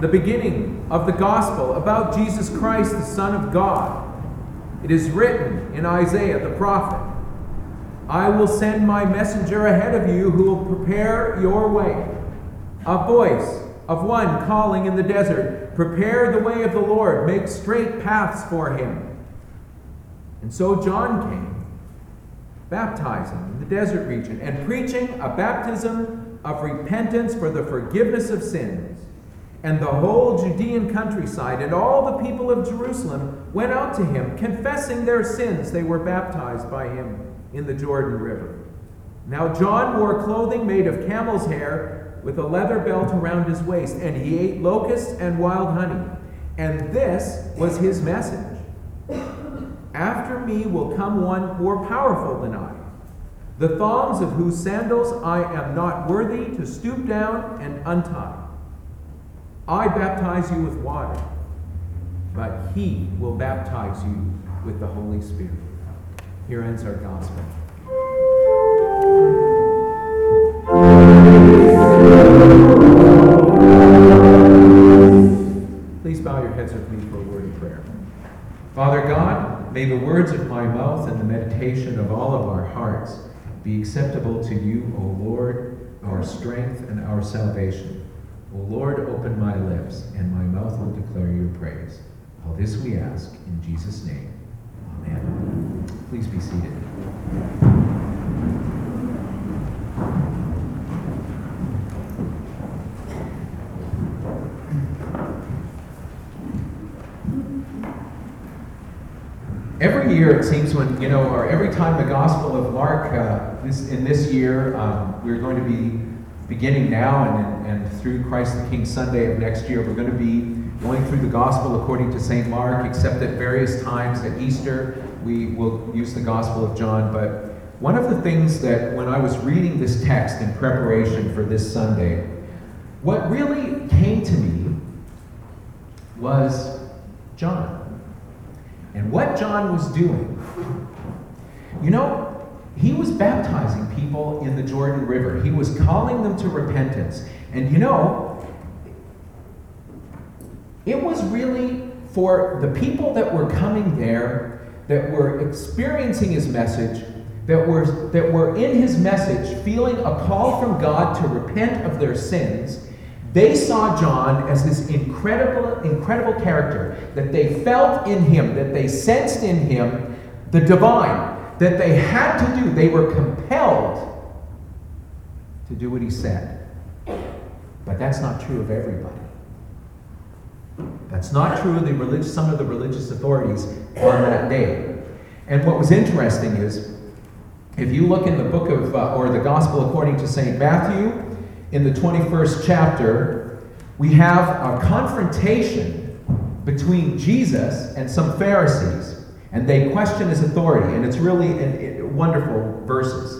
the beginning of the gospel about Jesus Christ, the Son of God. It is written in Isaiah the prophet I will send my messenger ahead of you who will prepare your way. A voice of one calling in the desert, Prepare the way of the Lord, make straight paths for him. And so John came, baptizing in the desert region and preaching a baptism of repentance for the forgiveness of sins. And the whole Judean countryside and all the people of Jerusalem went out to him, confessing their sins. They were baptized by him in the Jordan River. Now, John wore clothing made of camel's hair with a leather belt around his waist, and he ate locusts and wild honey. And this was his message After me will come one more powerful than I, the thongs of whose sandals I am not worthy to stoop down and untie. I baptize you with water, but he will baptize you with the Holy Spirit. Here ends our gospel. Please bow your heads with me for a word of prayer. Father God, may the words of my mouth and the meditation of all of our hearts be acceptable to you, O Lord, our strength and our salvation. O Lord, open my lips, and my mouth will declare your praise. All this we ask in Jesus' name. Amen. Please be seated. Every year, it seems when, you know, or every time the Gospel of Mark, uh, this, in this year, um, we're going to be beginning now and, and through Christ the King Sunday of next year, we're going to be going through the Gospel according to St. Mark, except at various times at Easter, we will use the Gospel of John. But one of the things that, when I was reading this text in preparation for this Sunday, what really came to me was John. And what John was doing. You know, he was baptizing people in the Jordan River. He was calling them to repentance. And you know, it was really for the people that were coming there, that were experiencing his message, that were, that were in his message feeling a call from God to repent of their sins. They saw John as this incredible, incredible character that they felt in him, that they sensed in him the divine, that they had to do. They were compelled to do what he said. But that's not true of everybody. That's not true of the religious, some of the religious authorities on that day. And what was interesting is, if you look in the book of, uh, or the Gospel according to St. Matthew, in the 21st chapter, we have a confrontation between Jesus and some Pharisees, and they question his authority, and it's really a, a, wonderful verses.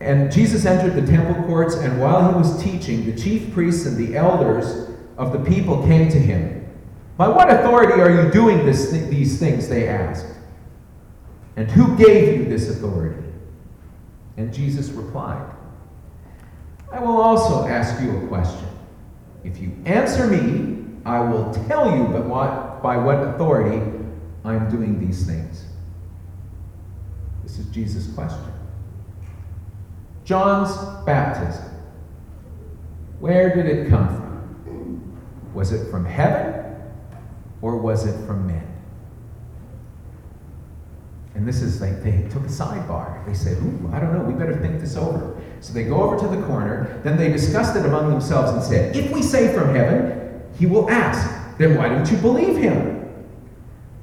And Jesus entered the temple courts, and while he was teaching, the chief priests and the elders of the people came to him. By what authority are you doing this, these things? They asked. And who gave you this authority? And Jesus replied, I will also ask you a question. If you answer me, I will tell you by what, by what authority I am doing these things. This is Jesus' question. John's baptism. Where did it come from? Was it from heaven or was it from men? And this is like they took a sidebar. They said, Ooh, I don't know, we better think this over. So they go over to the corner, then they discussed it among themselves and said, If we say from heaven, he will ask, then why don't you believe him?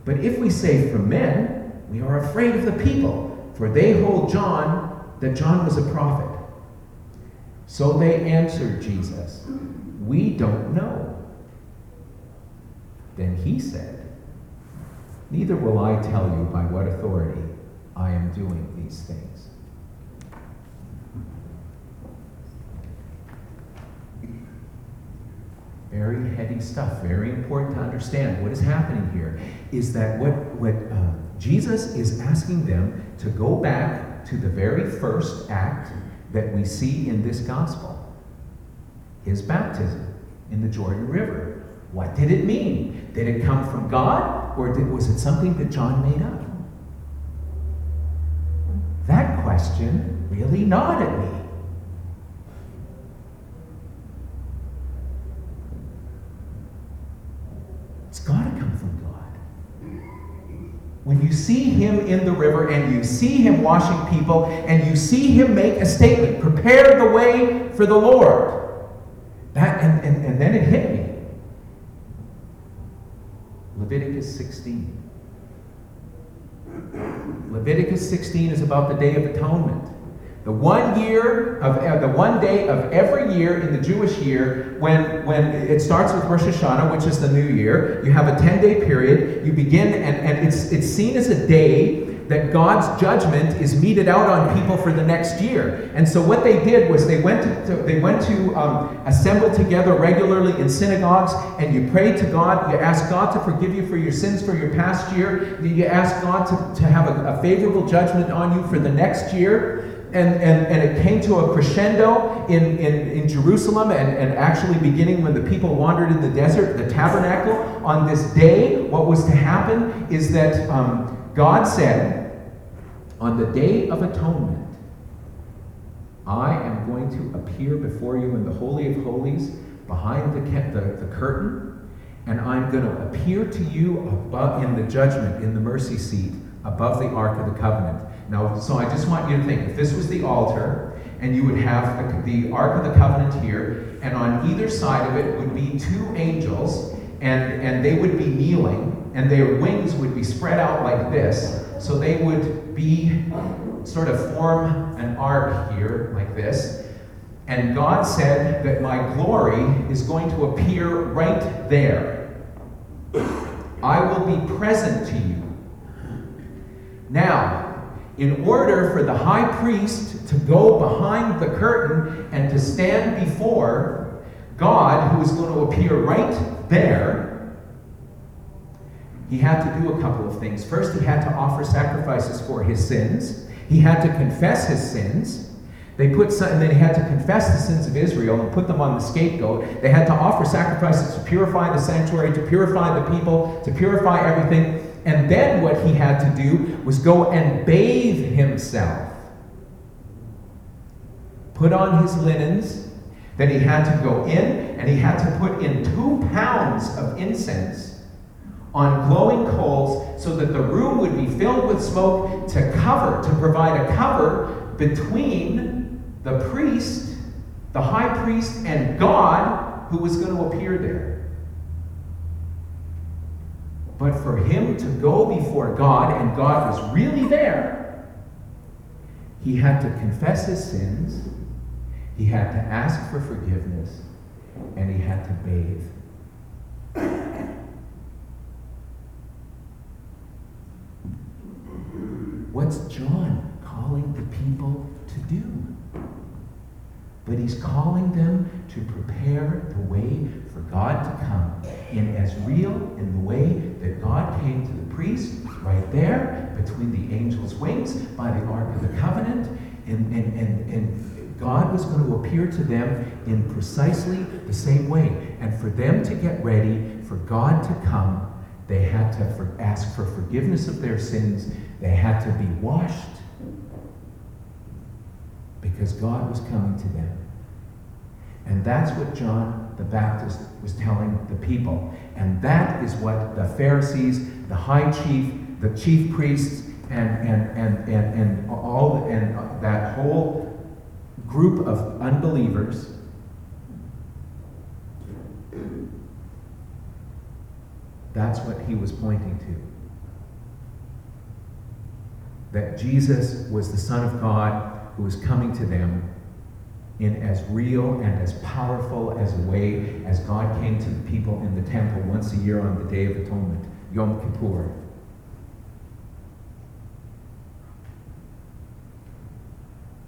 But if we say from men, we are afraid of the people, for they hold John that John was a prophet. So they answered Jesus, We don't know. Then he said, Neither will I tell you by what authority I am doing these things. Very heady stuff, very important to understand. What is happening here is that what, what uh, Jesus is asking them to go back to the very first act that we see in this gospel his baptism. in the Jordan River. What did it mean? Did it come from God or did, was it something that John made up? That question really gnawed at me. It's got to come from God. When you see him in the river and you see him washing people and you see him make a statement, prepare the way for the Lord. That, and, and, and then it hit me. Leviticus 16. Leviticus 16 is about the Day of Atonement. The one year of uh, the one day of every year in the Jewish year, when when it starts with Rosh Hashanah, which is the new year, you have a 10-day period. You begin and, and it's it's seen as a day that God's judgment is meted out on people for the next year. And so what they did was they went to, they went to um, assemble together regularly in synagogues, and you prayed to God. You asked God to forgive you for your sins for your past year. You asked God to, to have a, a favorable judgment on you for the next year. And, and, and it came to a crescendo in, in, in Jerusalem, and, and actually beginning when the people wandered in the desert, the tabernacle. On this day, what was to happen is that um, God said, On the day of atonement, I am going to appear before you in the Holy of Holies behind the, the, the curtain, and I'm going to appear to you above in the judgment, in the mercy seat, above the Ark of the Covenant. Now, so I just want you to think if this was the altar, and you would have the, the Ark of the Covenant here, and on either side of it would be two angels, and, and they would be kneeling, and their wings would be spread out like this. So they would be sort of form an arc here, like this. And God said that my glory is going to appear right there. I will be present to you. Now, in order for the high priest to go behind the curtain and to stand before God, who is going to appear right there, he had to do a couple of things. First, he had to offer sacrifices for his sins. He had to confess his sins. They put some, and then he had to confess the sins of Israel and put them on the scapegoat. They had to offer sacrifices to purify the sanctuary, to purify the people, to purify everything. And then what he had to do was go and bathe himself. Put on his linens. Then he had to go in and he had to put in two pounds of incense on glowing coals so that the room would be filled with smoke to cover, to provide a cover between the priest, the high priest, and God who was going to appear there. But for him to go before God, and God was really there, he had to confess his sins, he had to ask for forgiveness, and he had to bathe. What's John calling the people to do? But he's calling them to prepare the way for God to come in as real in the way that God came to the priest right there between the angel's wings by the Ark of the Covenant. And, and, and, and God was going to appear to them in precisely the same way. And for them to get ready for God to come, they had to for, ask for forgiveness of their sins they had to be washed because God was coming to them. And that's what John the Baptist was telling the people. And that is what the Pharisees, the high chief, the chief priests, and, and, and, and, and all and that whole group of unbelievers that's what he was pointing to. That Jesus was the Son of God who was coming to them in as real and as powerful as a way as God came to the people in the temple once a year on the Day of Atonement, Yom Kippur.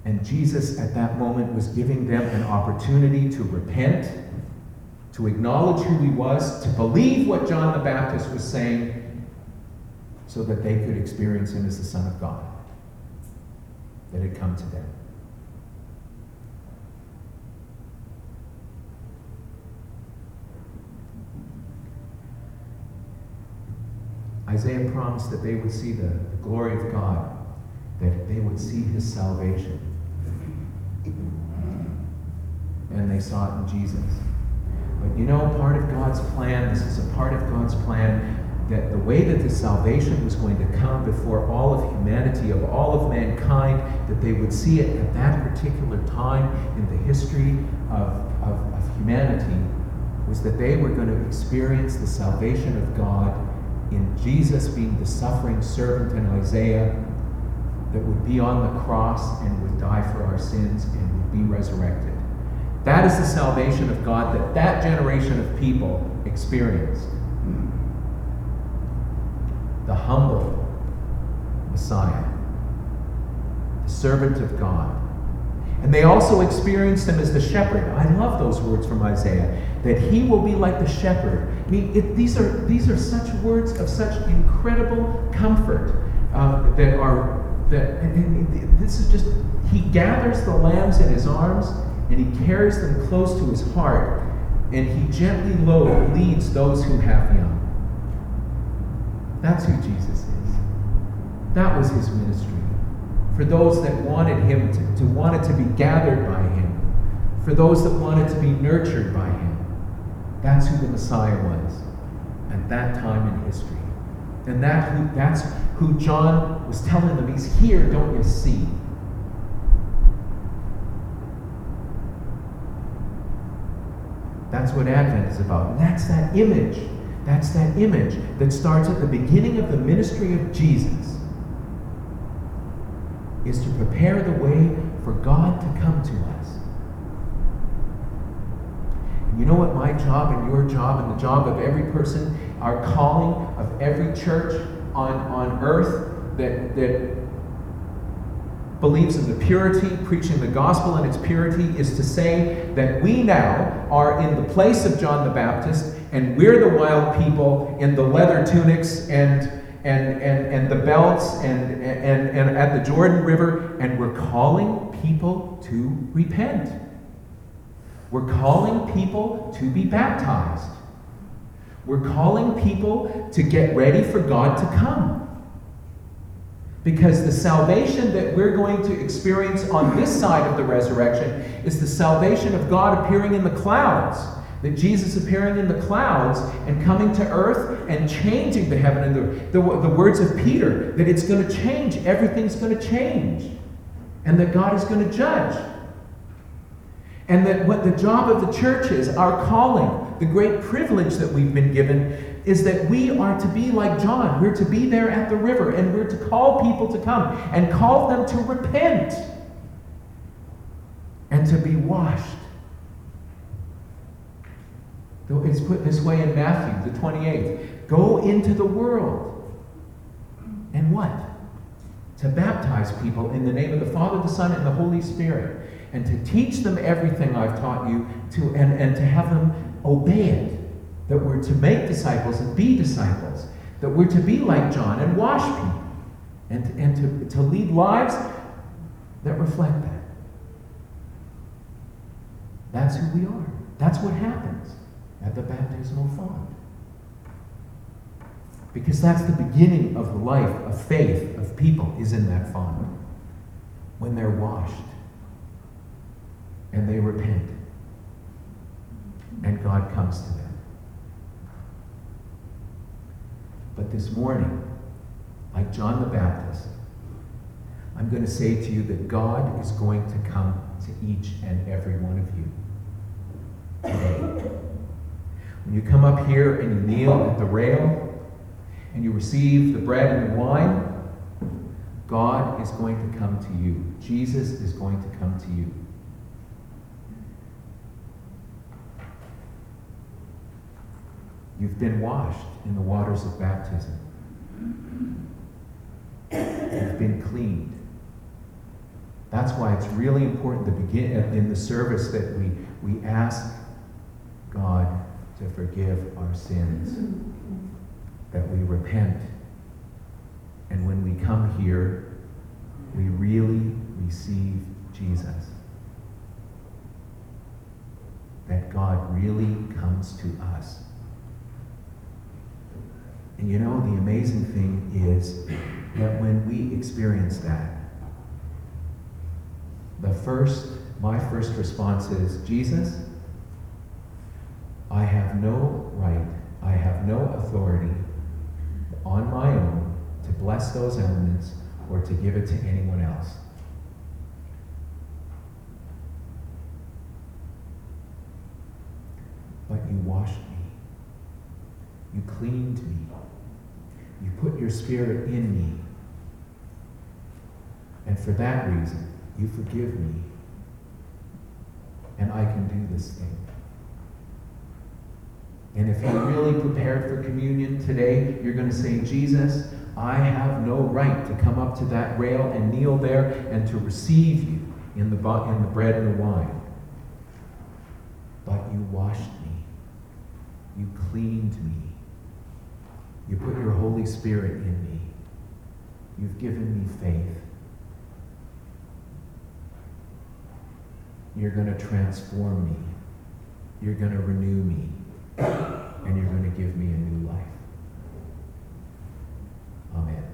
And Jesus at that moment was giving them an opportunity to repent, to acknowledge who he was, to believe what John the Baptist was saying, so that they could experience him as the Son of God that had come to them. Isaiah promised that they would see the, the glory of God, that they would see his salvation. And they saw it in Jesus. But you know, part of God's plan, this is a part of God's plan, that the way that the salvation was going to come before all of humanity, of all of mankind, that they would see it at that particular time in the history of, of, of humanity, was that they were going to experience the salvation of God in Jesus being the suffering servant in Isaiah that would be on the cross and would die for our sins and would be resurrected. That is the salvation of God that that generation of people experienced. The humble Messiah, the servant of God. And they also experienced him as the shepherd. I love those words from Isaiah that he will be like the shepherd. I mean, it, these, are, these are such words of such incredible comfort uh, that are, that, and, and this is just, he gathers the lambs in his arms and he carries them close to his heart and he gently low leads those who have young. That's who Jesus is. That was his ministry. For those that wanted him to, to wanted to be gathered by him, for those that wanted to be nurtured by him. That's who the Messiah was at that time in history. And that who, that's who John was telling them, he's here, don't you see? That's what Advent is about. And that's that image. That's that image that starts at the beginning of the ministry of Jesus. Is to prepare the way for God to come to us. And you know what my job and your job and the job of every person, our calling of every church on, on earth that, that believes in the purity, preaching the gospel and its purity, is to say that we now are in the place of John the Baptist, and we're the wild people in the leather tunics and and, and, and the belts and, and, and at the Jordan River, and we're calling people to repent. We're calling people to be baptized. We're calling people to get ready for God to come. Because the salvation that we're going to experience on this side of the resurrection is the salvation of God appearing in the clouds. That Jesus appearing in the clouds and coming to earth and changing the heaven and the, the, the words of Peter, that it's going to change, everything's going to change, and that God is going to judge. And that what the job of the church is, our calling, the great privilege that we've been given, is that we are to be like John. We're to be there at the river, and we're to call people to come and call them to repent and to be washed it's put this way in Matthew, the 28th. Go into the world. And what? To baptize people in the name of the Father, the Son, and the Holy Spirit. And to teach them everything I've taught you, to, and, and to have them obey it. That we're to make disciples and be disciples. That we're to be like John and wash people. And, and to, to lead lives that reflect that. That's who we are. That's what happens at the baptismal font. Because that's the beginning of the life of faith of people is in that font. When they're washed and they repent and God comes to them. But this morning, like John the Baptist, I'm going to say to you that God is going to come to each and every one of you today. You come up here and you kneel at the rail and you receive the bread and the wine, God is going to come to you. Jesus is going to come to you. You've been washed in the waters of baptism. You've been cleaned. That's why it's really important to begin uh, in the service that we, we ask God to forgive our sins, that we repent. And when we come here, we really receive Jesus. That God really comes to us. And you know, the amazing thing is that when we experience that, the first, my first response is, Jesus, I have no right, I have no authority on my own to bless those elements or to give it to anyone else. But you washed me. You cleaned me. You put your spirit in me. And for that reason, you forgive me. And I can do this thing. And if you're really prepared for communion today, you're going to say, Jesus, I have no right to come up to that rail and kneel there and to receive you in the, in the bread and the wine. But you washed me. You cleaned me. You put your Holy Spirit in me. You've given me faith. You're going to transform me. You're going to renew me and you're going to give me a new life. Amen.